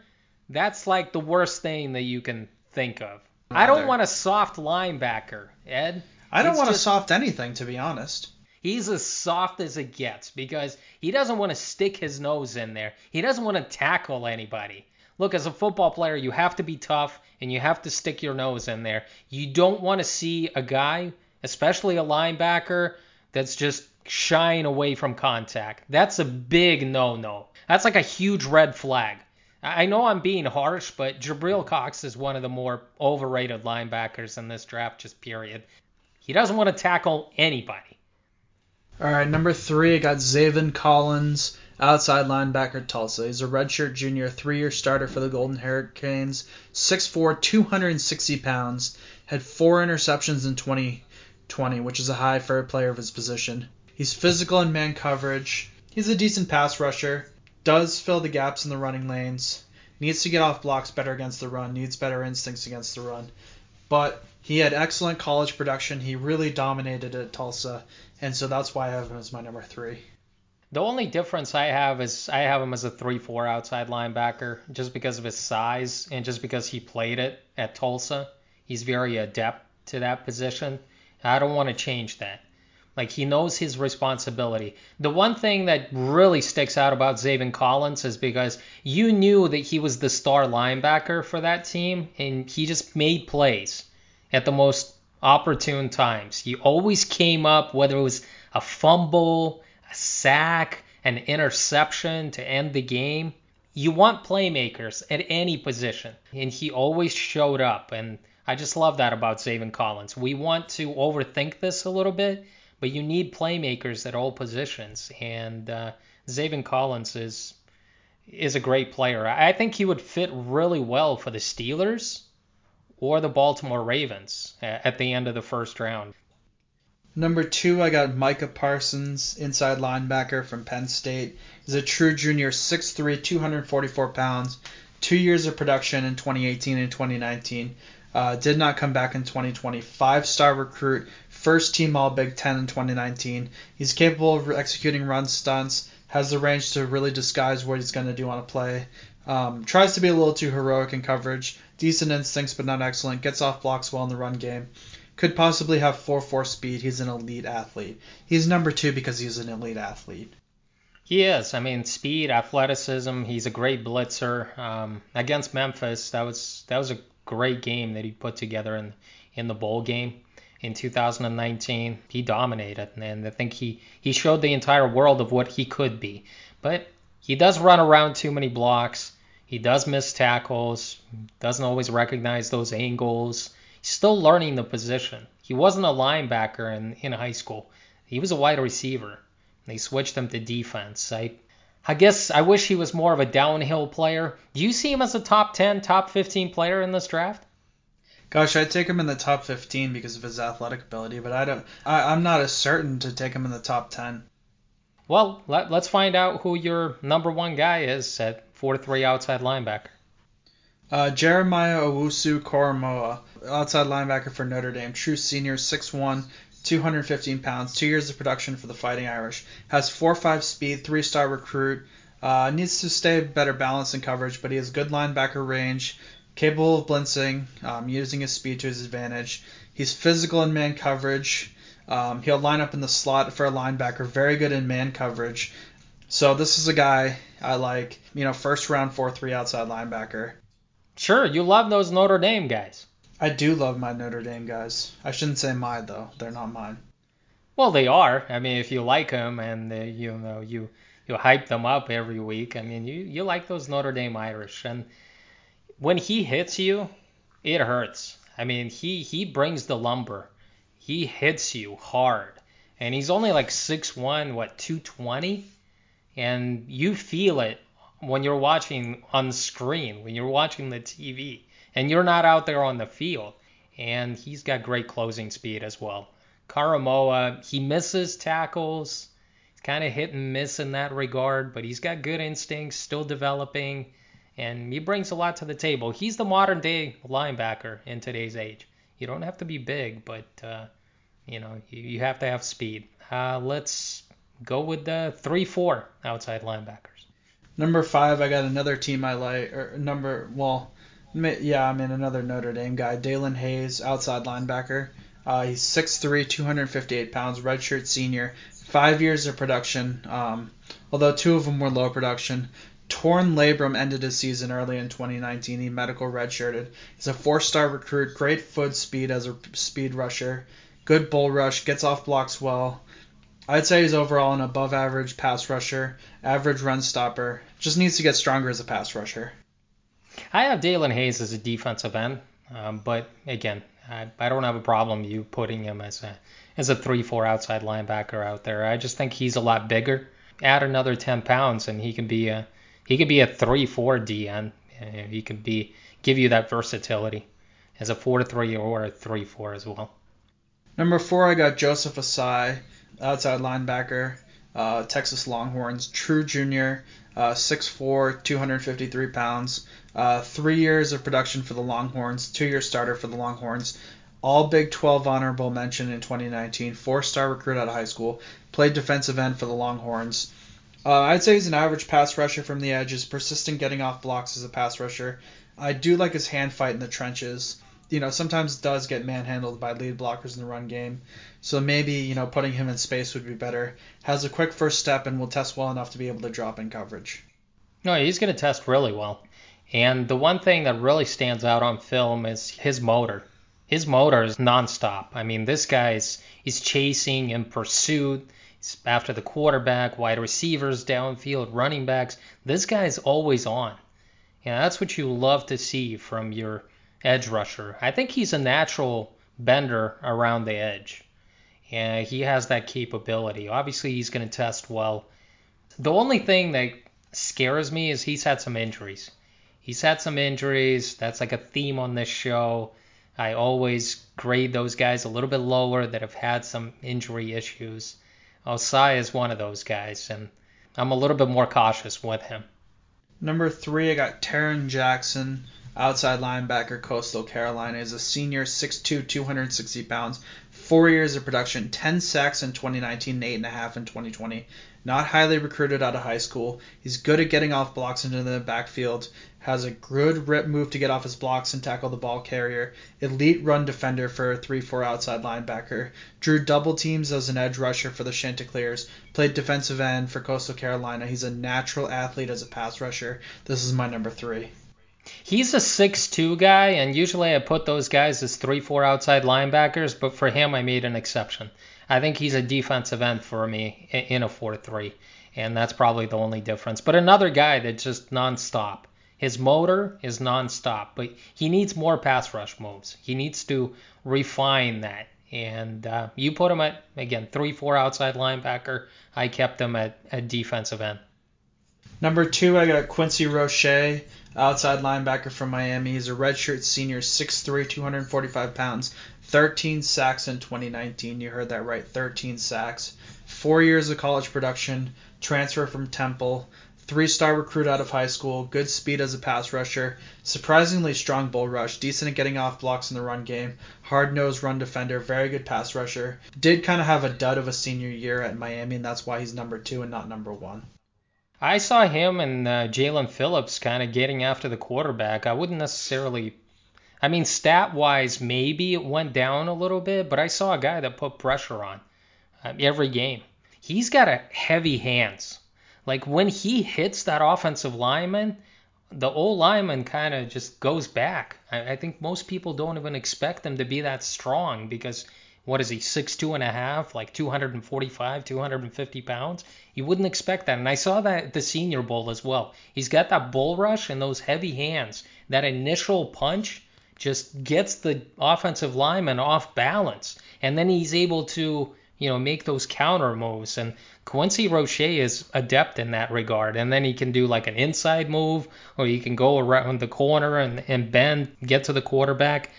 that's like the worst thing that you can think of. I don't want a soft linebacker, Ed. I don't want just, a soft anything, to be honest. He's as soft as it gets because he doesn't want to stick his nose in there. He doesn't want to tackle anybody. Look, as a football player, you have to be tough and you have to stick your nose in there. You don't want to see a guy, especially a linebacker, that's just shying away from contact. That's a big no no. That's like a huge red flag. I know I'm being harsh, but Jabril Cox is one of the more overrated linebackers in this draft, just period. He doesn't want to tackle anybody. All right, number three, I got Zaven Collins, outside linebacker Tulsa. He's a redshirt junior, three-year starter for the Golden Hurricanes. 6'4", 260 pounds. Had four interceptions in 2020, which is a high for a player of his position. He's physical in man coverage. He's a decent pass rusher. Does fill the gaps in the running lanes. Needs to get off blocks better against the run. Needs better instincts against the run. But he had excellent college production. He really dominated at Tulsa, and so that's why I have him as my number three. The only difference I have is I have him as a 3-4 outside linebacker just because of his size and just because he played it at Tulsa. He's very adept to that position. I don't want to change that. Like he knows his responsibility. The one thing that really sticks out about Zaven Collins is because you knew that he was the star linebacker for that team and he just made plays at the most opportune times. He always came up whether it was a fumble, sack, an interception to end the game. You want playmakers at any position and he always showed up and I just love that about Zaven Collins. We want to overthink this a little bit but you need playmakers at all positions, and uh, Zaven Collins is is a great player. I think he would fit really well for the Steelers or the Baltimore Ravens at the end of the first round. Number two, I got Micah Parsons, inside linebacker from Penn State. He's a true junior, 6'3", 244 pounds, two years of production in 2018 and 2019. Uh, did not come back in 2020. Five star recruit, first team All Big Ten in 2019. He's capable of executing run stunts, has the range to really disguise what he's going to do on a play. Um, tries to be a little too heroic in coverage, decent instincts but not excellent, gets off blocks well in the run game. Could possibly have 4-4 speed. He's an elite athlete. He's number two because he's an elite athlete. He is. I mean, speed, athleticism. He's a great blitzer. Um, against Memphis, that was that was a great game that he put together in in the bowl game in 2019. He dominated, and I think he, he showed the entire world of what he could be. But he does run around too many blocks. He does miss tackles, doesn't always recognize those angles. He's still learning the position. He wasn't a linebacker in, in high school. He was a wide receiver. They switched him to defense. I I guess I wish he was more of a downhill player. Do you see him as a top 10, top 15 player in this draft? Gosh, I'd take him in the top 15 because of his athletic ability, but I don't. I, I'm not as certain to take him in the top 10. Well, let, let's find out who your number one guy is at 4-3 outside linebacker. Uh, Jeremiah Owusu Koramoah, outside linebacker for Notre Dame, true senior, 6'1", 215 pounds, two years of production for the Fighting Irish. Has 4-5 speed, three-star recruit. Uh, needs to stay better balanced in coverage, but he has good linebacker range, capable of blitzing, um, using his speed to his advantage. He's physical in man coverage. Um, he'll line up in the slot for a linebacker, very good in man coverage. So this is a guy I like, you know, first round 4-3 outside linebacker. Sure, you love those Notre Dame guys. I do love my Notre Dame guys. I shouldn't say my though; they're not mine. Well, they are. I mean, if you like them and uh, you know you you hype them up every week, I mean, you you like those Notre Dame Irish, and when he hits you, it hurts. I mean, he he brings the lumber. He hits you hard. And he's only like six one, what, 220? And you feel it when you're watching on screen, when you're watching the TV, and you're not out there on the field. And he's got great closing speed as well. Koramoah, he misses tackles. He's kind of hit and miss in that regard, but he's got good instincts, still developing and he brings a lot to the table. He's the modern day linebacker in today's age. You don't have to be big, but uh, you know you, you, have to have speed. Uh, let's go with the three-four outside linebackers. Number five, I got another team I like. Or number, well, yeah, I mean another Notre Dame guy, Daelin Hayes, outside linebacker. Uh, he's 6'3", 258 pounds, redshirt senior, five years of production. Um, although two of them were low production. Torn labrum ended his season early in 2019. He medical redshirted. He's a four-star recruit, great foot speed as a speed rusher, good bull rush, gets off blocks well. I'd say he's overall an above average pass rusher, average run stopper. Just needs to get stronger as a pass rusher. I have Daelin Hayes as a defensive end, um, but again, I, I, don't have a problem you putting him as a as a 3-4 outside linebacker out there. I just think he's a lot bigger. Add another 10 pounds and he can be a he could be a 3-4 DN. He can be give you that versatility as a 4-3 or a 3-4 as well. Number four, I got Joseph Ossai, outside linebacker, uh, Texas Longhorns, true junior, uh, 6'4", 253 pounds, uh, three years of production for the Longhorns, two-year starter for the Longhorns, all Big 12 honorable mention in 2019, four-star recruit out of high school, played defensive end for the Longhorns. Uh, I'd say he's an average pass rusher from the edges, persistent getting off blocks as a pass rusher. I do like his hand fight in the trenches you know, sometimes does get manhandled by lead blockers in the run game. So maybe, you know, putting him in space would be better. Has a quick first step and will test well enough to be able to drop in coverage. No, he's going to test really well. And the one thing that really stands out on film is his motor. His motor is nonstop. I mean, this guy's he's chasing in pursuit. He's after the quarterback, wide receivers, downfield, running backs. This guy's always on. Yeah, that's what you love to see from your edge rusher. I think he's a natural bender around the edge. And he has that capability. Obviously, he's going to test well. The only thing that scares me is he's had some injuries. He's had some injuries. That's like a theme on this show. I always grade those guys a little bit lower that have had some injury issues. Ossai is one of those guys, and I'm a little bit more cautious with him. Number three, I got Tarron Jackson outside linebacker, Coastal Carolina, is a senior, 6'2", 260 pounds, four years of production, 10 sacks in 2019, and eight and a half in 2020. Not highly recruited out of high school. He's good at getting off blocks into the backfield. Has a good rip move to get off his blocks and tackle the ball carrier. Elite run defender for a 3-4 outside linebacker. Drew double teams as an edge rusher for the Chanticleers. Played defensive end for Coastal Carolina. He's a natural athlete as a pass rusher. This is my number three. He's a six-two guy, and usually I put those guys as 3 4 outside linebackers, but for him, I made an exception. I think he's a defensive end for me in a 4 3, and that's probably the only difference. But another guy that's just nonstop. His motor is nonstop, but he needs more pass rush moves. He needs to refine that. And uh, you put him at, again, 3 4 outside linebacker. I kept him at, at defensive end. Number two, I got Quincy Roche outside linebacker from Miami. He's a redshirt senior, 6'3", 245 pounds, 13 sacks in 2019. You heard that right, 13 sacks. Four years of college production, transfer from Temple, three-star recruit out of high school, good speed as a pass rusher, surprisingly strong bull rush, decent at getting off blocks in the run game, hard-nosed run defender, very good pass rusher. Did kind of have a dud of a senior year at Miami, and that's why he's number two and not number one. I saw him and uh, Jaelan Phillips kind of getting after the quarterback. I wouldn't necessarily. I mean, stat wise, maybe it went down a little bit, but I saw a guy that put pressure on uh, every game. He's got a heavy hands. Like when he hits that offensive lineman, the old lineman kind of just goes back. I, I think most people don't even expect him to be that strong because what is he six two and a half like 245 250 pounds? You wouldn't expect that. And i saw that at the senior bowl as well. He's got that bull rush and those heavy hands. That initial punch just gets the offensive lineman off balance. And then he's able to you know make those counter moves. And Quincy Roche is adept in that regard. And then he can do like an inside move or he can go around the corner and, and bend get to the quarterback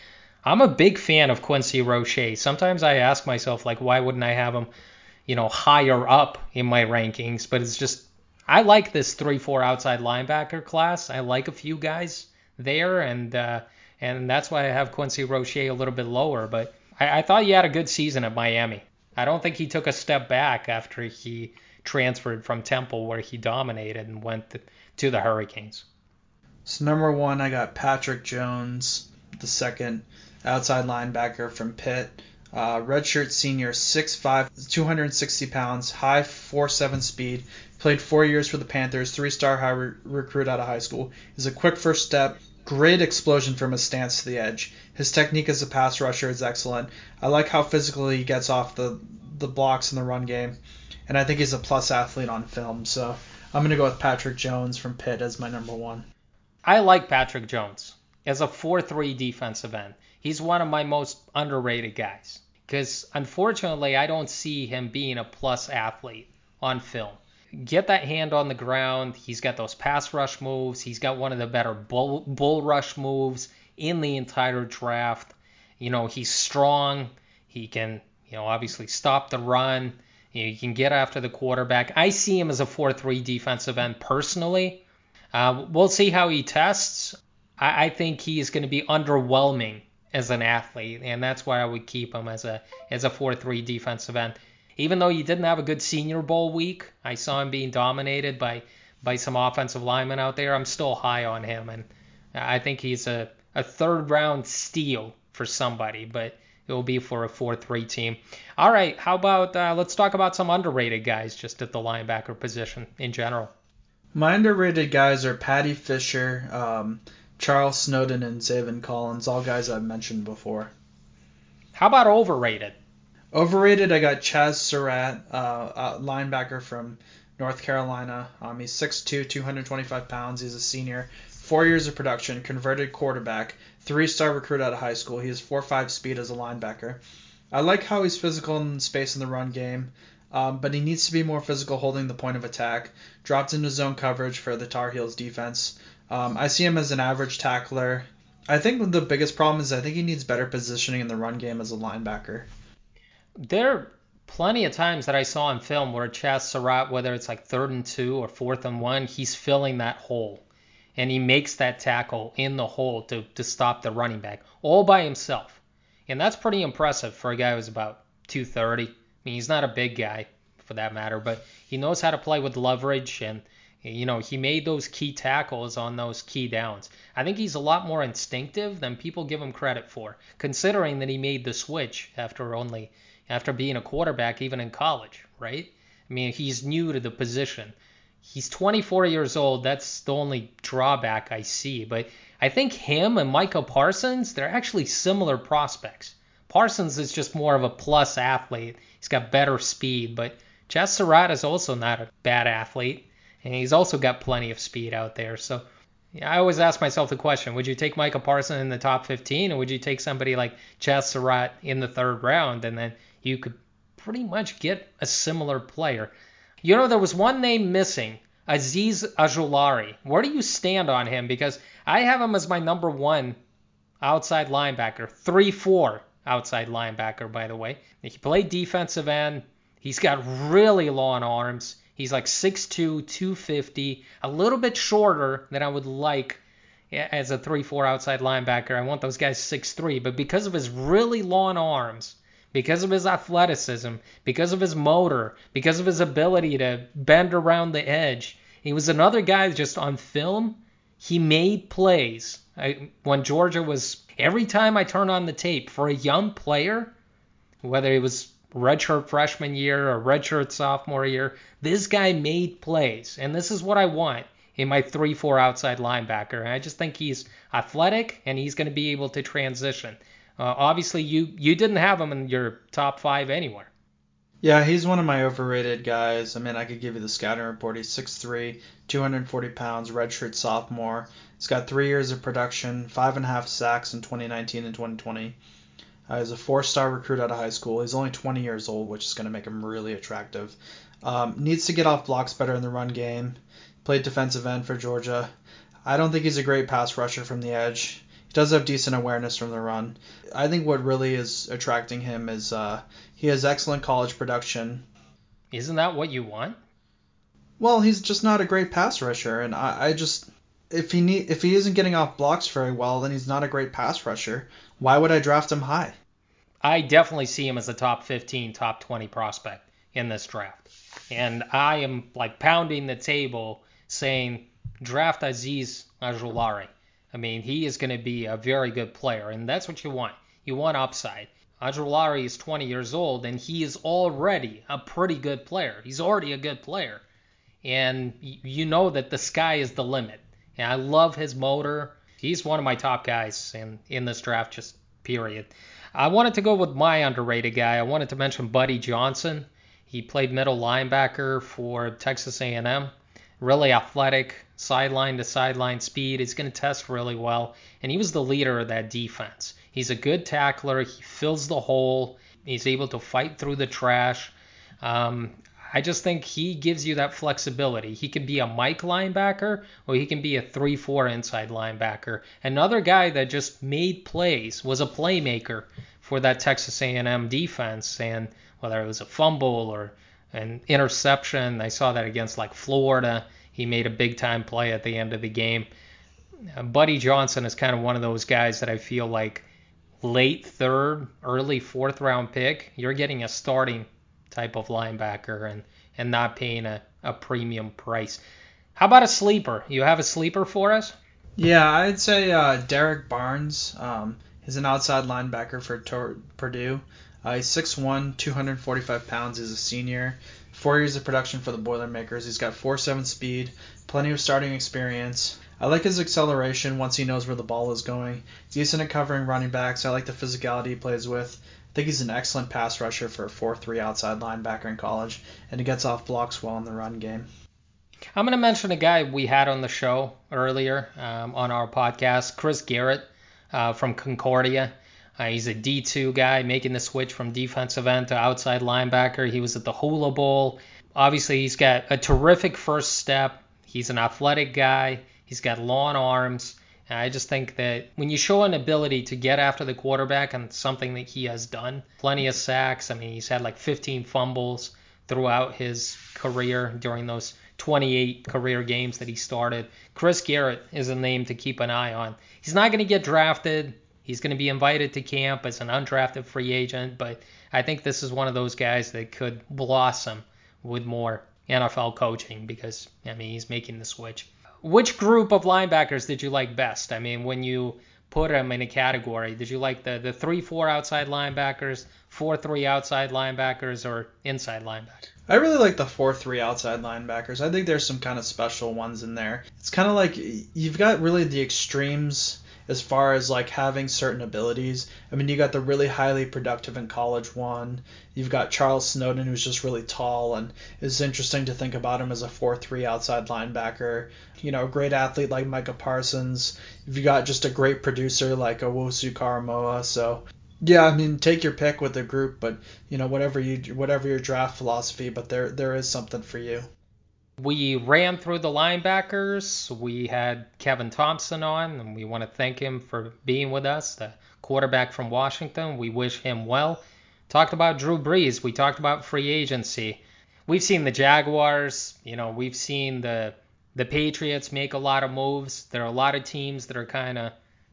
I'm a big fan of Quincy Roche. Sometimes I ask myself, like, why wouldn't I have him, you know, higher up in my rankings? But it's just, I like this 3 4 outside linebacker class. I like a few guys there, and uh, and that's why I have Quincy Roche a little bit lower. But I, I thought he had a good season at Miami. I don't think he took a step back after he transferred from Temple, where he dominated and went to, to the Hurricanes. So, number one, I got Patrick Jones, the second outside linebacker from Pitt. Uh, redshirt senior, 6'5", 260 pounds, high 4'7 speed. Played four years for the Panthers, three-star high re- recruit out of high school. He's a quick first step, great explosion from his stance to the edge. His technique as a pass rusher is excellent. I like how physically he gets off the the blocks in the run game, and I think he's a plus athlete on film. So I'm gonna go with Patrick Jones from Pitt as my number one. I like Patrick Jones as a 4-3 defensive end. He's one of my most underrated guys. because unfortunately, I don't see him being a plus athlete on film. Get that hand on the ground. He's got those pass rush moves. He's got one of the better bull, bull rush moves in the entire draft. You know, he's strong. He can, you know, obviously stop the run. You, can get after the quarterback. I see him as a 4 3 defensive end personally. Uh, we'll see how he tests. I, I think he is going to be underwhelming as an athlete, and that's why I would keep him as a as a 4-3 defensive end. Even though he didn't have a good Senior Bowl week, I saw him being dominated by by some offensive linemen out there. I'm still high on him, and I think he's a, a third round steal for somebody, but it will be for a 4-3 team. All right, how about uh, let's talk about some underrated guys just at the linebacker position in general. My underrated guys are Paddy Fisher, um, Charles Snowden, and Zaven Collins, all guys I've mentioned before. How about overrated? Overrated, I got Chazz Surratt, uh, linebacker from North Carolina. Um, he's 6'2", 225 pounds. He's a senior. Four years of production, converted quarterback, three-star recruit out of high school. He has 4'5 speed as a linebacker. I like how he's physical in space in the run game, um, but he needs to be more physical holding the point of attack. Dropped into zone coverage for the Tar Heels defense. Um, I see him as an average tackler. I think the biggest problem is I think he needs better positioning in the run game as a linebacker. There are plenty of times that I saw in film where Chazz Surratt, whether it's like third and two or fourth and one, he's filling that hole. And he makes that tackle in the hole to, to stop the running back all by himself. And that's pretty impressive for a guy who's about 230. I mean, he's not a big guy for that matter, but he knows how to play with leverage and you know, he made those key tackles on those key downs. I think he's a lot more instinctive than people give him credit for, considering that he made the switch after only after being a quarterback even in college, right? I mean, he's new to the position. He's 24 years old. That's the only drawback I see. But I think him and Micah Parsons, they're actually similar prospects. Parsons is just more of a plus athlete. He's got better speed, but Chazz Surratt is also not a bad athlete and he's also got plenty of speed out there. So I always ask myself the question: Would you take Micah Parson in the top 15, or would you take somebody like Chazz Surratt in the third round, and then you could pretty much get a similar player? You know, there was one name missing, Azeez Ojulari. Where do you stand on him? Because I have him as my number one outside linebacker, three-four outside linebacker, by the way. He played defensive end. He's got really long arms. He's like 6'2, 250, a little bit shorter than I would like as a 3-4 outside linebacker. I want those guys 6'3, but because of his really long arms, because of his athleticism, because of his motor, because of his ability to bend around the edge, he was another guy just on film. He made plays. I, when Georgia was every time I turn on the tape for a young player, whether it was redshirt freshman year or redshirt sophomore year. This guy made plays, and this is what I want in my 3 4 outside linebacker. And I just think he's athletic and he's going to be able to transition. Uh, obviously, you, you didn't have him in your top five anywhere. Yeah, he's one of my overrated guys. I mean, I could give you the scouting report. He's 6'3, 240 pounds, redshirt sophomore. He's got three years of production, five and a half sacks in 2019 and 2020. Uh, he's a four-star recruit out of high school. He's only 20 years old, which is going to make him really attractive. Um, needs to get off blocks better in the run game. Played defensive end for Georgia. I don't think he's a great pass rusher from the edge. He does have decent awareness from the run. I think what really is attracting him is uh, he has excellent college production. Isn't that what you want? Well, he's just not a great pass rusher, and I, I just if he need if he isn't getting off blocks very well, then he's not a great pass rusher. Why would I draft him high? I definitely see him as a top 15, top 20 prospect in this draft. And I am like pounding the table saying draft Azeez Ojulari. I mean, he is going to be a very good player, and that's what you want. You want upside. Ojulari is 20 years old, and he is already a pretty good player. He's already a good player. And you know that the sky is the limit. And I love his motor. He's one of my top guys in, in this draft, just period. I wanted to go with my underrated guy. I wanted to mention Buddy Johnson. He played middle linebacker for Texas A&M. Really athletic, sideline to sideline speed. He's going to test really well, and he was the leader of that defense. He's a good tackler. He fills the hole. He's able to fight through the trash. Um, I just think he gives you that flexibility. He can be a Mike linebacker or he can be a 3 4 inside linebacker. Another guy that just made plays was a playmaker for that Texas A&M defense and whether it was a fumble or an interception, I saw that against like Florida. He made a big time play at the end of the game. Buddy Johnson is kind of one of those guys that I feel like late third, early fourth round pick, you're getting a starting type of linebacker and, and not paying a, a premium price. How about a sleeper? You have a sleeper for us? Yeah, I'd say uh, Derrick Barnes. Um, he's an outside linebacker for Tor- Purdue. Uh, he's 6'1", 245 pounds. He's a senior. Four years of production for the Boilermakers. He's got 4.7 speed, plenty of starting experience. I like his acceleration once he knows where the ball is going. Decent at covering running backs. I like the physicality he plays with. Think he's an excellent pass rusher for a 4-3 outside linebacker in college, and he gets off blocks well in the run game. I'm going to mention a guy we had on the show earlier um, on our podcast, Chris Garrett uh, from Concordia. Uh, he's a D2 guy making the switch from defensive end to outside linebacker. He was at the Hula Bowl. Obviously, he's got a terrific first step. He's an athletic guy. He's got long arms. And I just think that when you show an ability to get after the quarterback and something that he has done, plenty of sacks. I mean, he's had like 15 fumbles throughout his career during those 28 career games that he started. Chris Garrett is a name to keep an eye on. He's not going to get drafted. He's going to be invited to camp as an undrafted free agent, but I think this is one of those guys that could blossom with more NFL coaching because, I mean, he's making the switch which group of linebackers did you like best? I mean, when you put them in a category, did you like the the three four outside linebackers, four three outside linebackers, or inside linebackers? I really like the four three outside linebackers. I think there's some kind of special ones in there. It's kind of like you've got really the extremes as far as like having certain abilities. I mean, you got the really highly productive in college one. You've got Charles Snowden, who's just really tall, and it's interesting to think about him as a 4-3 outside linebacker. You know, a great athlete like Micah Parsons. You've got just a great producer like Owusu Koramoah. So yeah, I mean, take your pick with the group, but you know, whatever you whatever your draft philosophy, but there there is something for you. We ran through the linebackers. We had Kevin Thomson on, and we want to thank him for being with us, the quarterback from Washington. We wish him well. Talked about Drew Brees. We talked about free agency. We've seen the Jaguars. You know, we've seen the the Patriots make a lot of moves. There are a lot of teams that are kind of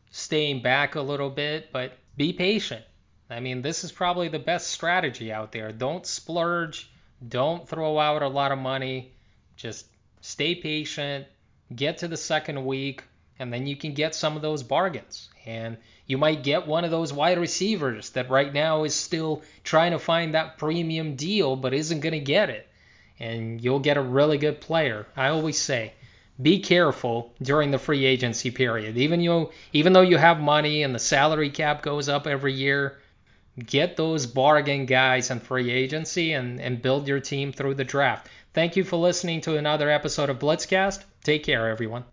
staying back a little bit, but be patient. I mean, this is probably the best strategy out there. Don't splurge. Don't throw out a lot of money just stay patient, get to the second week, and then you can get some of those bargains. And you might get one of those wide receivers that right now is still trying to find that premium deal but isn't going to get it. And you'll get a really good player. I always say, be careful during the free agency period. Even you even though you have money and the salary cap goes up every year, get those bargain guys and free agency and, and build your team through the draft. Thank you for listening to another episode of Blitzcast. Take care, everyone.